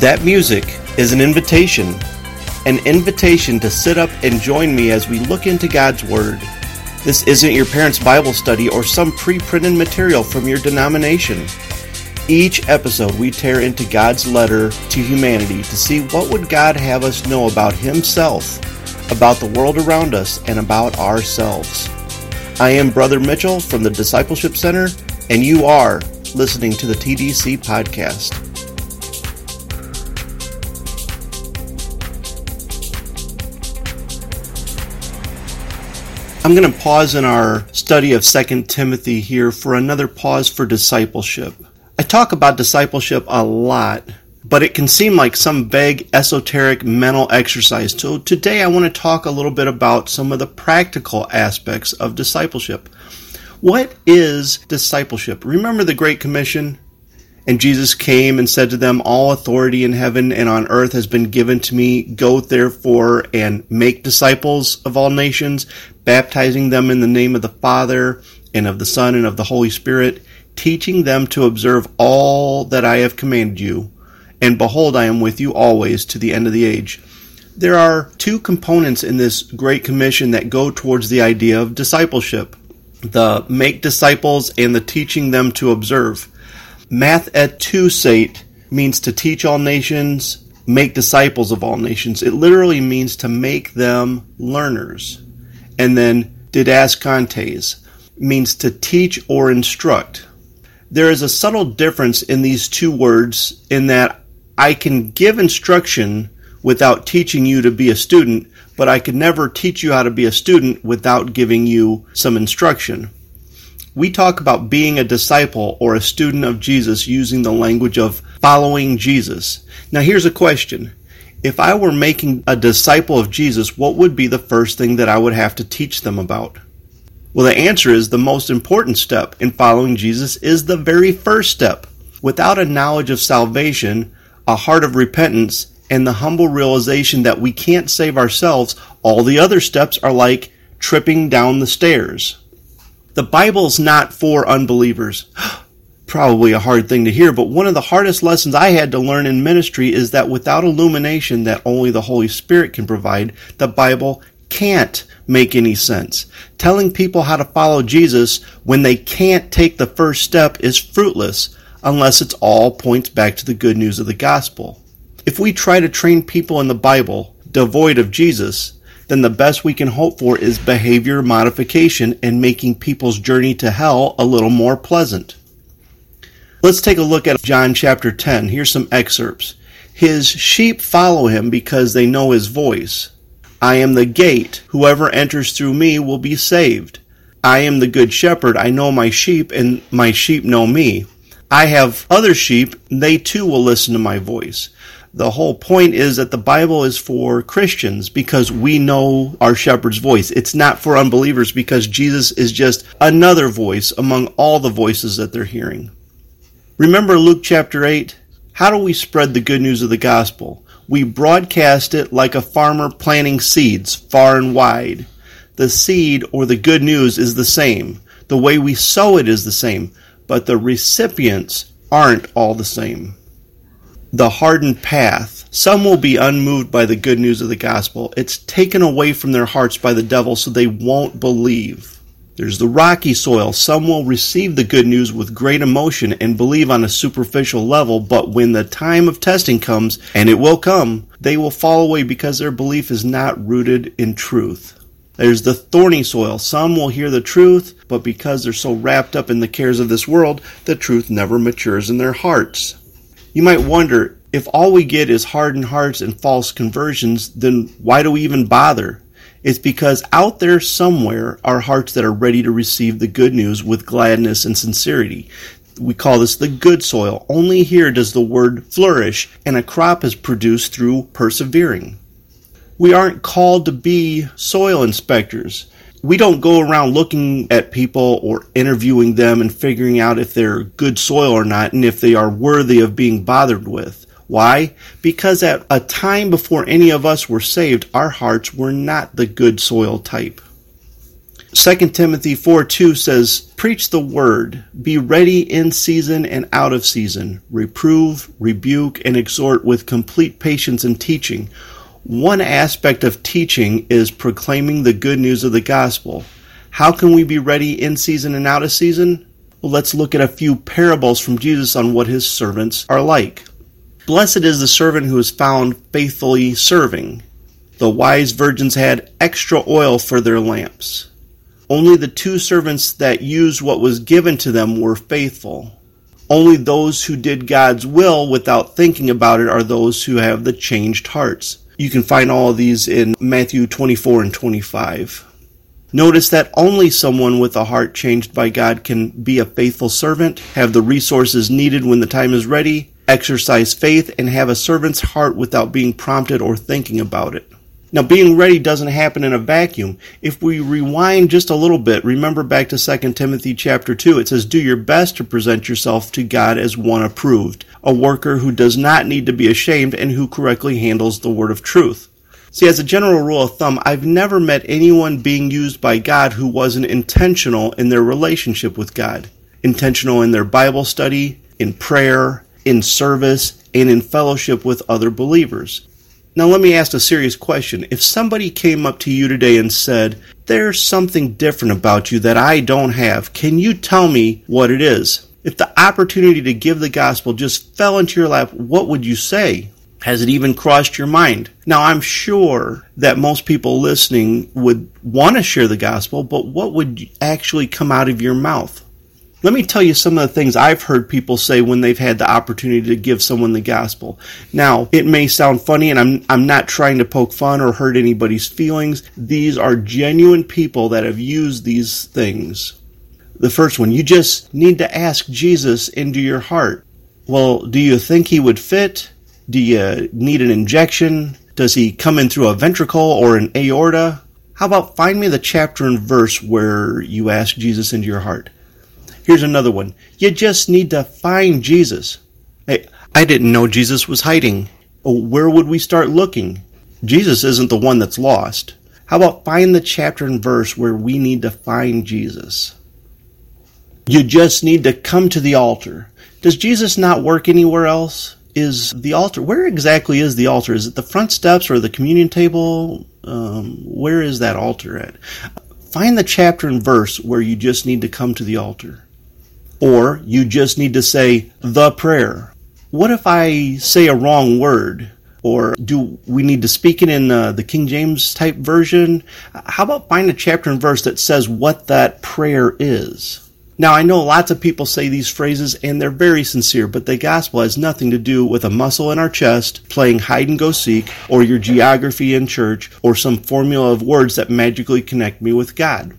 That music is an invitation, an invitation to sit up and join me as we look into God's Word. This isn't your parents' Bible study or some pre printed material from your denomination. Each episode we tear into God's letter to humanity to see what would God have us know about himself, about the world around us, and about ourselves. I am Brother Mitchell from the Discipleship Center, and you are listening to the TDC podcast. I'm going to pause in our study of 2 Timothy here for another pause for discipleship. I talk about discipleship a lot, but it can seem like some vague, esoteric mental exercise. So today I want to talk a little bit about some of the practical aspects of discipleship. What is discipleship? Remember the Great Commission? And Jesus came and said to them, All authority in heaven and on earth has been given to me. Go therefore and make disciples of all nations, baptizing them in the name of the Father and of the Son and of the Holy Spirit, teaching them to observe all that I have commanded you. And behold, I am with you always to the end of the age. There are two components in this Great Commission that go towards the idea of discipleship the make disciples and the teaching them to observe. Matheteusate means to teach all nations, make disciples of all nations. It literally means to make them learners. And then didaskontes means to teach or instruct. There is a subtle difference in these two words in that I can give instruction without teaching you to be a student, but I could never teach you how to be a student without giving you some instruction we talk about being a disciple or a student of Jesus using the language of following Jesus. Now, here's a question. If I were making a disciple of Jesus, what would be the first thing that I would have to teach them about? Well, the answer is the most important step in following Jesus is the very first step. Without a knowledge of salvation, a heart of repentance, and the humble realization that we can't save ourselves, all the other steps are like tripping down the stairs. The Bible's not for unbelievers. Probably a hard thing to hear, but one of the hardest lessons I had to learn in ministry is that without illumination that only the Holy Spirit can provide, the Bible can't make any sense. Telling people how to follow Jesus when they can't take the first step is fruitless unless it's all points back to the good news of the gospel. If we try to train people in the Bible devoid of Jesus, then the best we can hope for is behavior modification and making people's journey to hell a little more pleasant. Let's take a look at John chapter 10. Here's some excerpts. His sheep follow him because they know his voice. I am the gate. Whoever enters through me will be saved. I am the good shepherd. I know my sheep, and my sheep know me. I have other sheep. They too will listen to my voice the whole point is that the Bible is for Christians because we know our shepherd's voice. It's not for unbelievers because Jesus is just another voice among all the voices that they're hearing. Remember Luke chapter 8? How do we spread the good news of the gospel? We broadcast it like a farmer planting seeds far and wide. The seed or the good news is the same. The way we sow it is the same, but the recipients aren't all the same the hardened path. Some will be unmoved by the good news of the gospel. It's taken away from their hearts by the devil so they won't believe. There's the rocky soil. Some will receive the good news with great emotion and believe on a superficial level, but when the time of testing comes, and it will come, they will fall away because their belief is not rooted in truth. There's the thorny soil. Some will hear the truth, but because they're so wrapped up in the cares of this world, the truth never matures in their hearts. You might wonder if all we get is hardened hearts and false conversions, then why do we even bother? It's because out there somewhere are hearts that are ready to receive the good news with gladness and sincerity. We call this the good soil. Only here does the word flourish, and a crop is produced through persevering. We aren't called to be soil inspectors we don't go around looking at people or interviewing them and figuring out if they're good soil or not and if they are worthy of being bothered with. Why? Because at a time before any of us were saved, our hearts were not the good soil type. 2 Timothy 4 2 says, Preach the word, be ready in season and out of season, reprove, rebuke, and exhort with complete patience and teaching. One aspect of teaching is proclaiming the good news of the gospel. How can we be ready in season and out of season? Well, let's look at a few parables from Jesus on what his servants are like. Blessed is the servant who is found faithfully serving. The wise virgins had extra oil for their lamps. Only the two servants that used what was given to them were faithful. Only those who did God's will without thinking about it are those who have the changed hearts. You can find all of these in Matthew 24 and 25. Notice that only someone with a heart changed by God can be a faithful servant, have the resources needed when the time is ready, exercise faith, and have a servant's heart without being prompted or thinking about it. Now, being ready doesn't happen in a vacuum. If we rewind just a little bit, remember back to 2 Timothy chapter 2, it says, Do your best to present yourself to God as one approved, a worker who does not need to be ashamed and who correctly handles the word of truth. See, as a general rule of thumb, I've never met anyone being used by God who wasn't intentional in their relationship with God, intentional in their Bible study, in prayer, in service, and in fellowship with other believers. Now, let me ask a serious question. If somebody came up to you today and said, There's something different about you that I don't have, can you tell me what it is? If the opportunity to give the gospel just fell into your lap, what would you say? Has it even crossed your mind? Now, I'm sure that most people listening would want to share the gospel, but what would actually come out of your mouth? Let me tell you some of the things I've heard people say when they've had the opportunity to give someone the gospel. Now, it may sound funny and I'm I'm not trying to poke fun or hurt anybody's feelings. These are genuine people that have used these things. The first one, you just need to ask Jesus into your heart. Well, do you think he would fit? Do you need an injection? Does he come in through a ventricle or an aorta? How about find me the chapter and verse where you ask Jesus into your heart? Here's another one. You just need to find Jesus. Hey, I didn't know Jesus was hiding. Oh, where would we start looking? Jesus isn't the one that's lost. How about find the chapter and verse where we need to find Jesus? You just need to come to the altar. Does Jesus not work anywhere else? Is the altar, where exactly is the altar? Is it the front steps or the communion table? Um, where is that altar at? Find the chapter and verse where you just need to come to the altar. Or you just need to say the prayer. What if I say a wrong word? Or do we need to speak it in uh, the King James type version? How about find a chapter and verse that says what that prayer is? Now, I know lots of people say these phrases and they're very sincere, but the gospel has nothing to do with a muscle in our chest, playing hide and go seek, or your geography in church, or some formula of words that magically connect me with God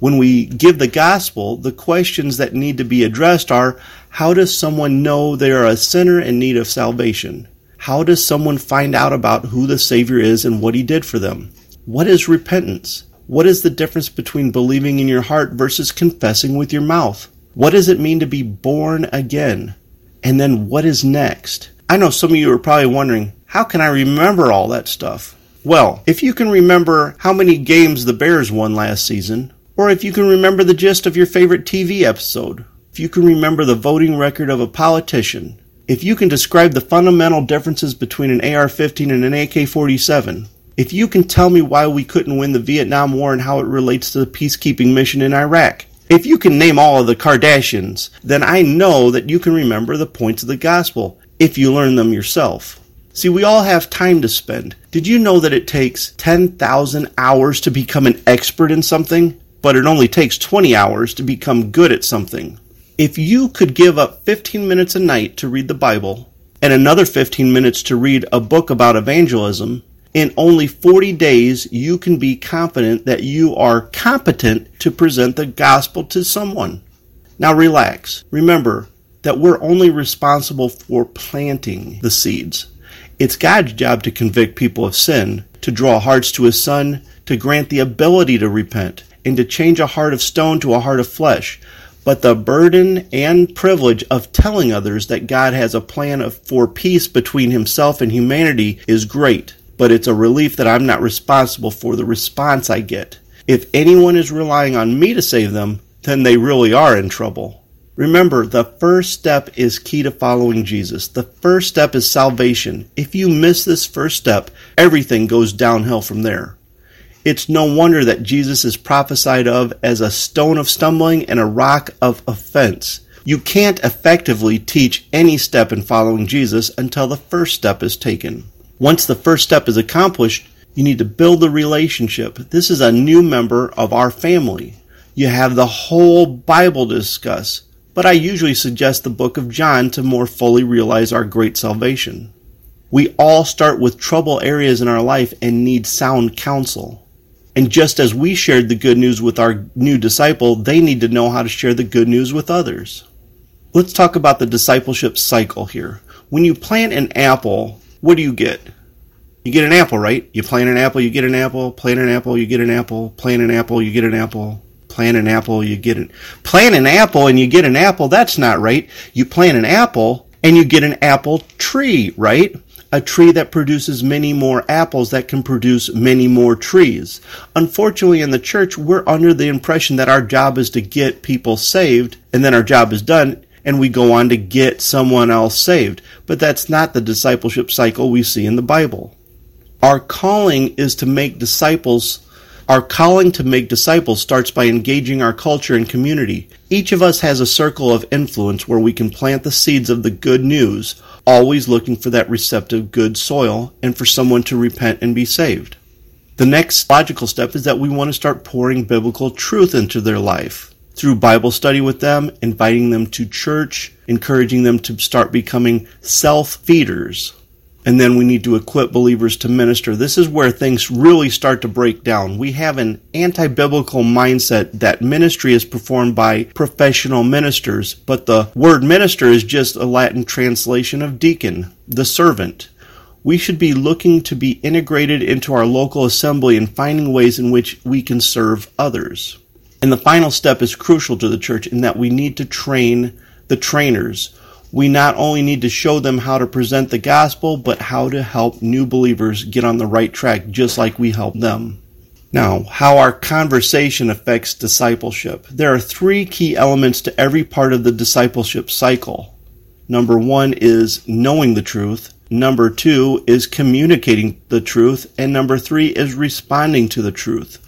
when we give the gospel, the questions that need to be addressed are how does someone know they are a sinner in need of salvation? How does someone find out about who the Savior is and what He did for them? What is repentance? What is the difference between believing in your heart versus confessing with your mouth? What does it mean to be born again? And then what is next? I know some of you are probably wondering, how can I remember all that stuff? Well, if you can remember how many games the Bears won last season, or if you can remember the gist of your favorite TV episode, if you can remember the voting record of a politician, if you can describe the fundamental differences between an AR 15 and an AK 47, if you can tell me why we couldn't win the Vietnam War and how it relates to the peacekeeping mission in Iraq, if you can name all of the Kardashians, then I know that you can remember the points of the gospel if you learn them yourself. See, we all have time to spend. Did you know that it takes 10,000 hours to become an expert in something? But it only takes 20 hours to become good at something. If you could give up 15 minutes a night to read the Bible and another 15 minutes to read a book about evangelism, in only 40 days you can be confident that you are competent to present the gospel to someone. Now relax. Remember that we're only responsible for planting the seeds. It's God's job to convict people of sin, to draw hearts to His Son, to grant the ability to repent, and to change a heart of stone to a heart of flesh. But the burden and privilege of telling others that God has a plan of, for peace between himself and humanity is great. But it's a relief that I'm not responsible for the response I get. If anyone is relying on me to save them, then they really are in trouble. Remember, the first step is key to following Jesus. The first step is salvation. If you miss this first step, everything goes downhill from there. It's no wonder that Jesus is prophesied of as a stone of stumbling and a rock of offense. You can't effectively teach any step in following Jesus until the first step is taken. Once the first step is accomplished, you need to build a relationship. This is a new member of our family. You have the whole Bible to discuss, but I usually suggest the book of John to more fully realize our great salvation. We all start with trouble areas in our life and need sound counsel. And just as we shared the good news with our new disciple, they need to know how to share the good news with others. Let's talk about the discipleship cycle here. When you plant an apple, what do you get? You get an apple, right? You plant an apple, you get an apple, plant an apple, you get an apple, plant an apple, you get an apple, plant an apple, you get an plant an apple and you get an apple, that's not right. You plant an apple and you get an apple tree, right? A tree that produces many more apples that can produce many more trees. Unfortunately, in the church, we're under the impression that our job is to get people saved, and then our job is done, and we go on to get someone else saved. But that's not the discipleship cycle we see in the Bible. Our calling is to make disciples. Our calling to make disciples starts by engaging our culture and community. Each of us has a circle of influence where we can plant the seeds of the good news always looking for that receptive, good soil and for someone to repent and be saved. The next logical step is that we want to start pouring biblical truth into their life through Bible study with them, inviting them to church, encouraging them to start becoming self feeders and then we need to equip believers to minister. This is where things really start to break down. We have an anti biblical mindset that ministry is performed by professional ministers, but the word minister is just a Latin translation of deacon, the servant. We should be looking to be integrated into our local assembly and finding ways in which we can serve others. And the final step is crucial to the church in that we need to train the trainers we not only need to show them how to present the gospel, but how to help new believers get on the right track, just like we help them. Now, how our conversation affects discipleship. There are three key elements to every part of the discipleship cycle. Number one is knowing the truth. Number two is communicating the truth. And number three is responding to the truth.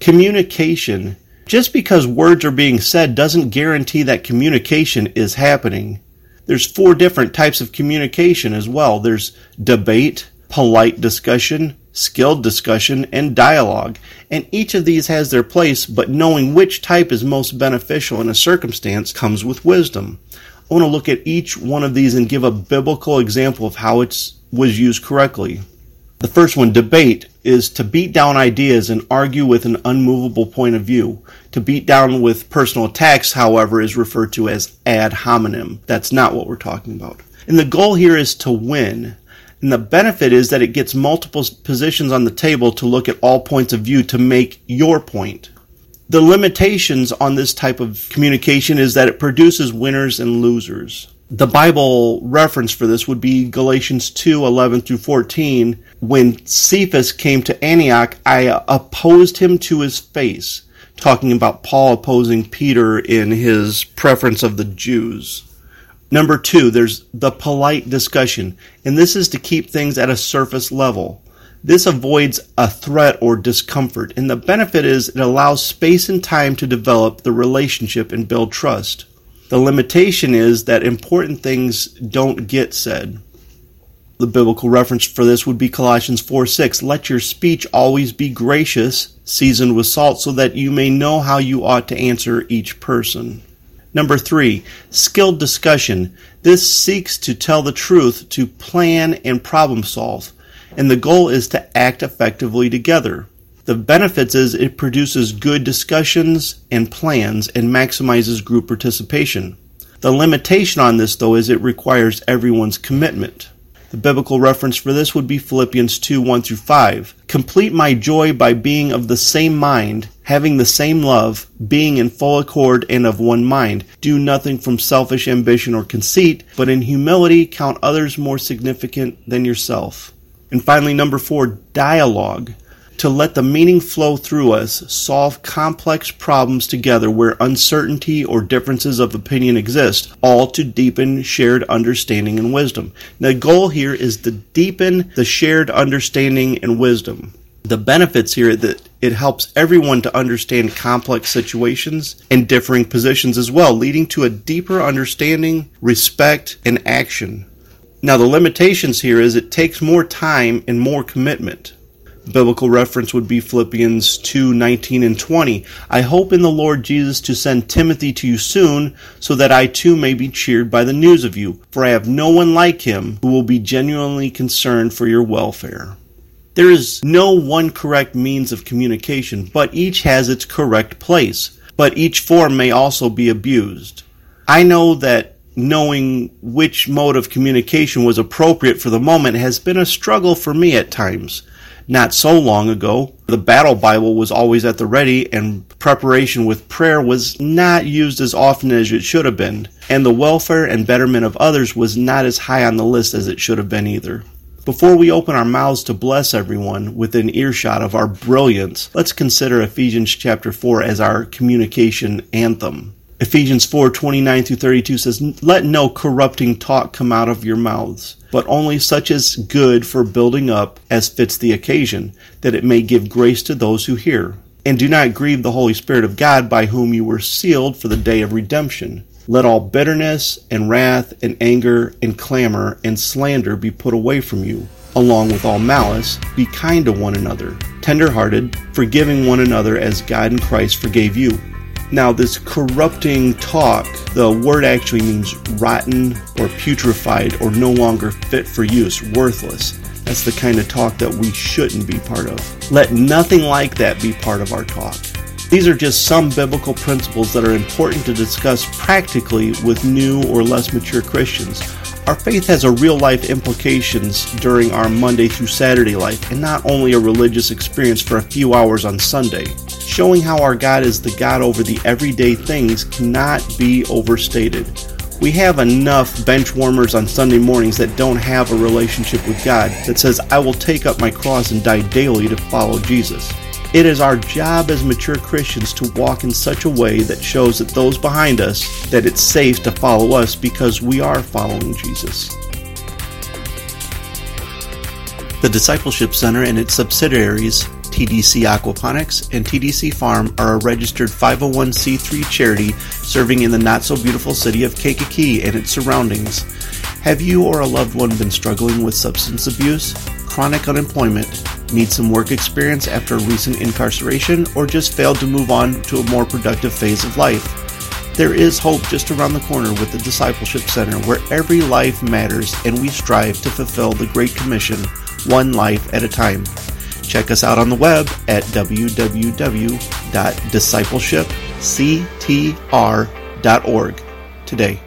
Communication. Just because words are being said doesn't guarantee that communication is happening there's four different types of communication as well. There's debate, polite discussion, skilled discussion, and dialogue. And each of these has their place, but knowing which type is most beneficial in a circumstance comes with wisdom. I want to look at each one of these and give a biblical example of how it was used correctly. The first one, debate, is to beat down ideas and argue with an unmovable point of view. To beat down with personal attacks, however, is referred to as ad hominem. That's not what we're talking about. And the goal here is to win. And the benefit is that it gets multiple positions on the table to look at all points of view to make your point. The limitations on this type of communication is that it produces winners and losers the Bible reference for this would be Galatians 2 11 through 14. When Cephas came to Antioch, I opposed him to his face, talking about Paul opposing Peter in his preference of the Jews. Number two, there's the polite discussion, and this is to keep things at a surface level. This avoids a threat or discomfort, and the benefit is it allows space and time to develop the relationship and build trust. The limitation is that important things don't get said. The biblical reference for this would be Colossians 4 6. Let your speech always be gracious, seasoned with salt, so that you may know how you ought to answer each person. Number three, skilled discussion. This seeks to tell the truth, to plan and problem solve, and the goal is to act effectively together. The benefits is it produces good discussions and plans and maximizes group participation. The limitation on this, though, is it requires everyone's commitment. The biblical reference for this would be Philippians 2 1 through 5. Complete my joy by being of the same mind, having the same love, being in full accord and of one mind. Do nothing from selfish ambition or conceit, but in humility count others more significant than yourself. And finally, number four, dialogue. To let the meaning flow through us, solve complex problems together where uncertainty or differences of opinion exist, all to deepen shared understanding and wisdom. The goal here is to deepen the shared understanding and wisdom. The benefits here that it helps everyone to understand complex situations and differing positions as well, leading to a deeper understanding, respect, and action. Now the limitations here is it takes more time and more commitment biblical reference would be Philippians 2 19 and 20. I hope in the Lord Jesus to send Timothy to you soon, so that I too may be cheered by the news of you, for I have no one like him who will be genuinely concerned for your welfare. There is no one correct means of communication, but each has its correct place. But each form may also be abused. I know that knowing which mode of communication was appropriate for the moment has been a struggle for me at times not so long ago. The battle Bible was always at the ready, and preparation with prayer was not used as often as it should have been, and the welfare and betterment of others was not as high on the list as it should have been either. Before we open our mouths to bless everyone within earshot of our brilliance, let's consider Ephesians chapter 4 as our communication anthem. Ephesians 4 29 through 32 says, Let no corrupting talk come out of your mouths but only such as good for building up as fits the occasion, that it may give grace to those who hear. And do not grieve the Holy Spirit of God, by whom you were sealed for the day of redemption. Let all bitterness and wrath and anger and clamor and slander be put away from you, along with all malice. Be kind to one another, tender hearted, forgiving one another as God in Christ forgave you. Now, this corrupting talk, the word actually means rotten or putrefied or no longer fit for use, worthless. That's the kind of talk that we shouldn't be part of. Let nothing like that be part of our talk. These are just some biblical principles that are important to discuss practically with new or less mature Christians. Our faith has a real life implications during our Monday through Saturday life and not only a religious experience for a few hours on Sunday. Showing how our God is the God over the everyday things cannot be overstated. We have enough bench warmers on Sunday mornings that don't have a relationship with God that says, I will take up my cross and die daily to follow Jesus. It is our job as mature Christians to walk in such a way that shows that those behind us that it's safe to follow us because we are following Jesus. The Discipleship Center and its subsidiaries TDC Aquaponics, and TDC Farm are a registered 501c3 charity serving in the not so beautiful city of Kankakee and its surroundings. Have you or a loved one been struggling with substance abuse, chronic unemployment, need some work experience after recent incarceration, or just failed to move on to a more productive phase of life? There is hope just around the corner with the Discipleship Center, where every life matters and we strive to fulfill the Great Commission, one life at a time. Check us out on the web at www.discipleshipctr.org today.